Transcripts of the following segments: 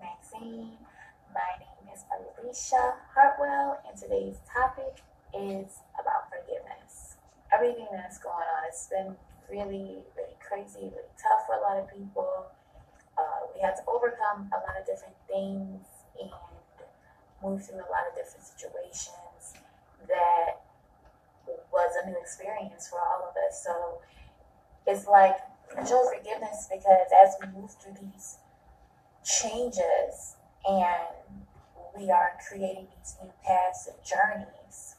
Magazine. My name is Alicia Hartwell, and today's topic is about forgiveness. Everything that's going on, it's been really, really crazy, really tough for a lot of people. Uh, we had to overcome a lot of different things and move through a lot of different situations that was a new experience for all of us. So it's like show forgiveness because as we move through these changes and we are creating these new paths and journeys,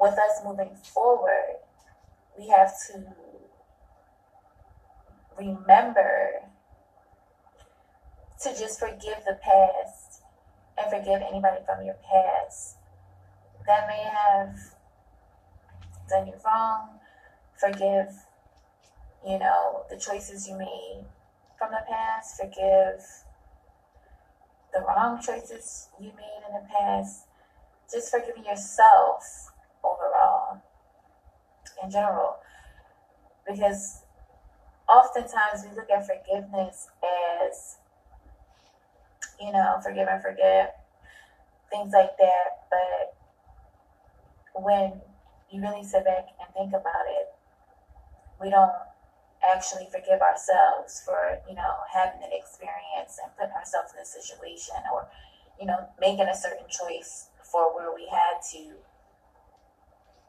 with us moving forward, we have to remember to just forgive the past and forgive anybody from your past. That may have done you wrong. Forgive, you know, the choices you made from the past. Forgive the wrong choices you made in the past. Just forgiving yourself overall, in general. Because oftentimes we look at forgiveness as, you know, forgive and forget, things like that. But when you really sit back and think about it, we don't actually forgive ourselves for, you know, having an experience and putting ourselves in a situation or, you know, making a certain choice for where we had to,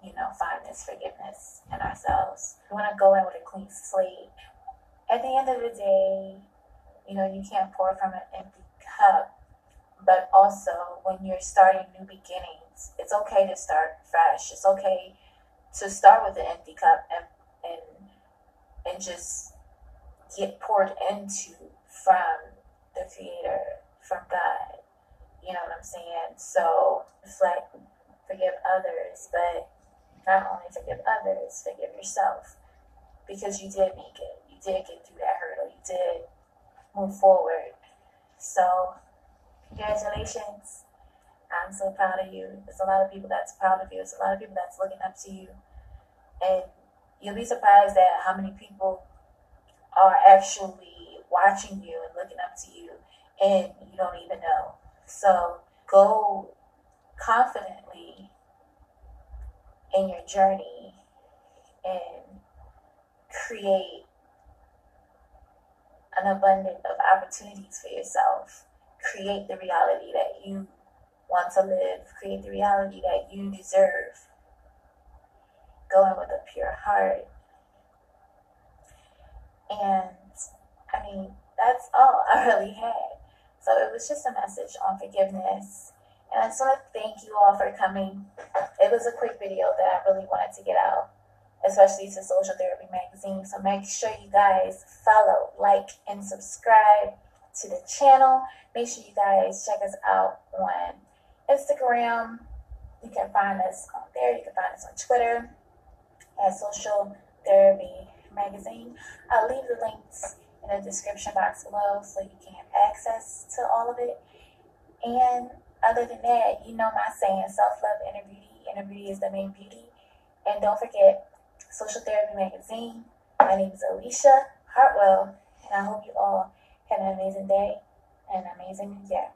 you know, find this forgiveness in ourselves. We want to go in with a clean slate. At the end of the day, you know, you can't pour from an empty cup, but also when you're starting new beginnings, it's okay to start fresh. It's okay to start with an empty cup and and just get poured into from the creator, from God. You know what I'm saying? So reflect, forgive others, but not only forgive others, forgive yourself. Because you did make it. You did get through that hurdle. You did move forward. So congratulations. I'm so proud of you. There's a lot of people that's proud of you. There's a lot of people that's looking up to you. And you'll be surprised at how many people are actually watching you and looking up to you and you don't even know. So go confidently in your journey and create an abundance of opportunities for yourself. Create the reality that you want to live. Create the reality that you deserve going with a pure heart. And I mean, that's all I really had. So it was just a message on forgiveness. And I just want to thank you all for coming. It was a quick video that I really wanted to get out, especially to Social Therapy Magazine. So make sure you guys follow, like, and subscribe to the channel. Make sure you guys check us out on Instagram. You can find us on there. You can find us on Twitter Social Therapy magazine. I'll leave the links in the description box below so you can have access to all of it. And other than that, you know my saying self love, inner beauty. Inner beauty is the main beauty. And don't forget Social Therapy magazine. My name is Alicia Hartwell, and I hope you all have an amazing day and an amazing year.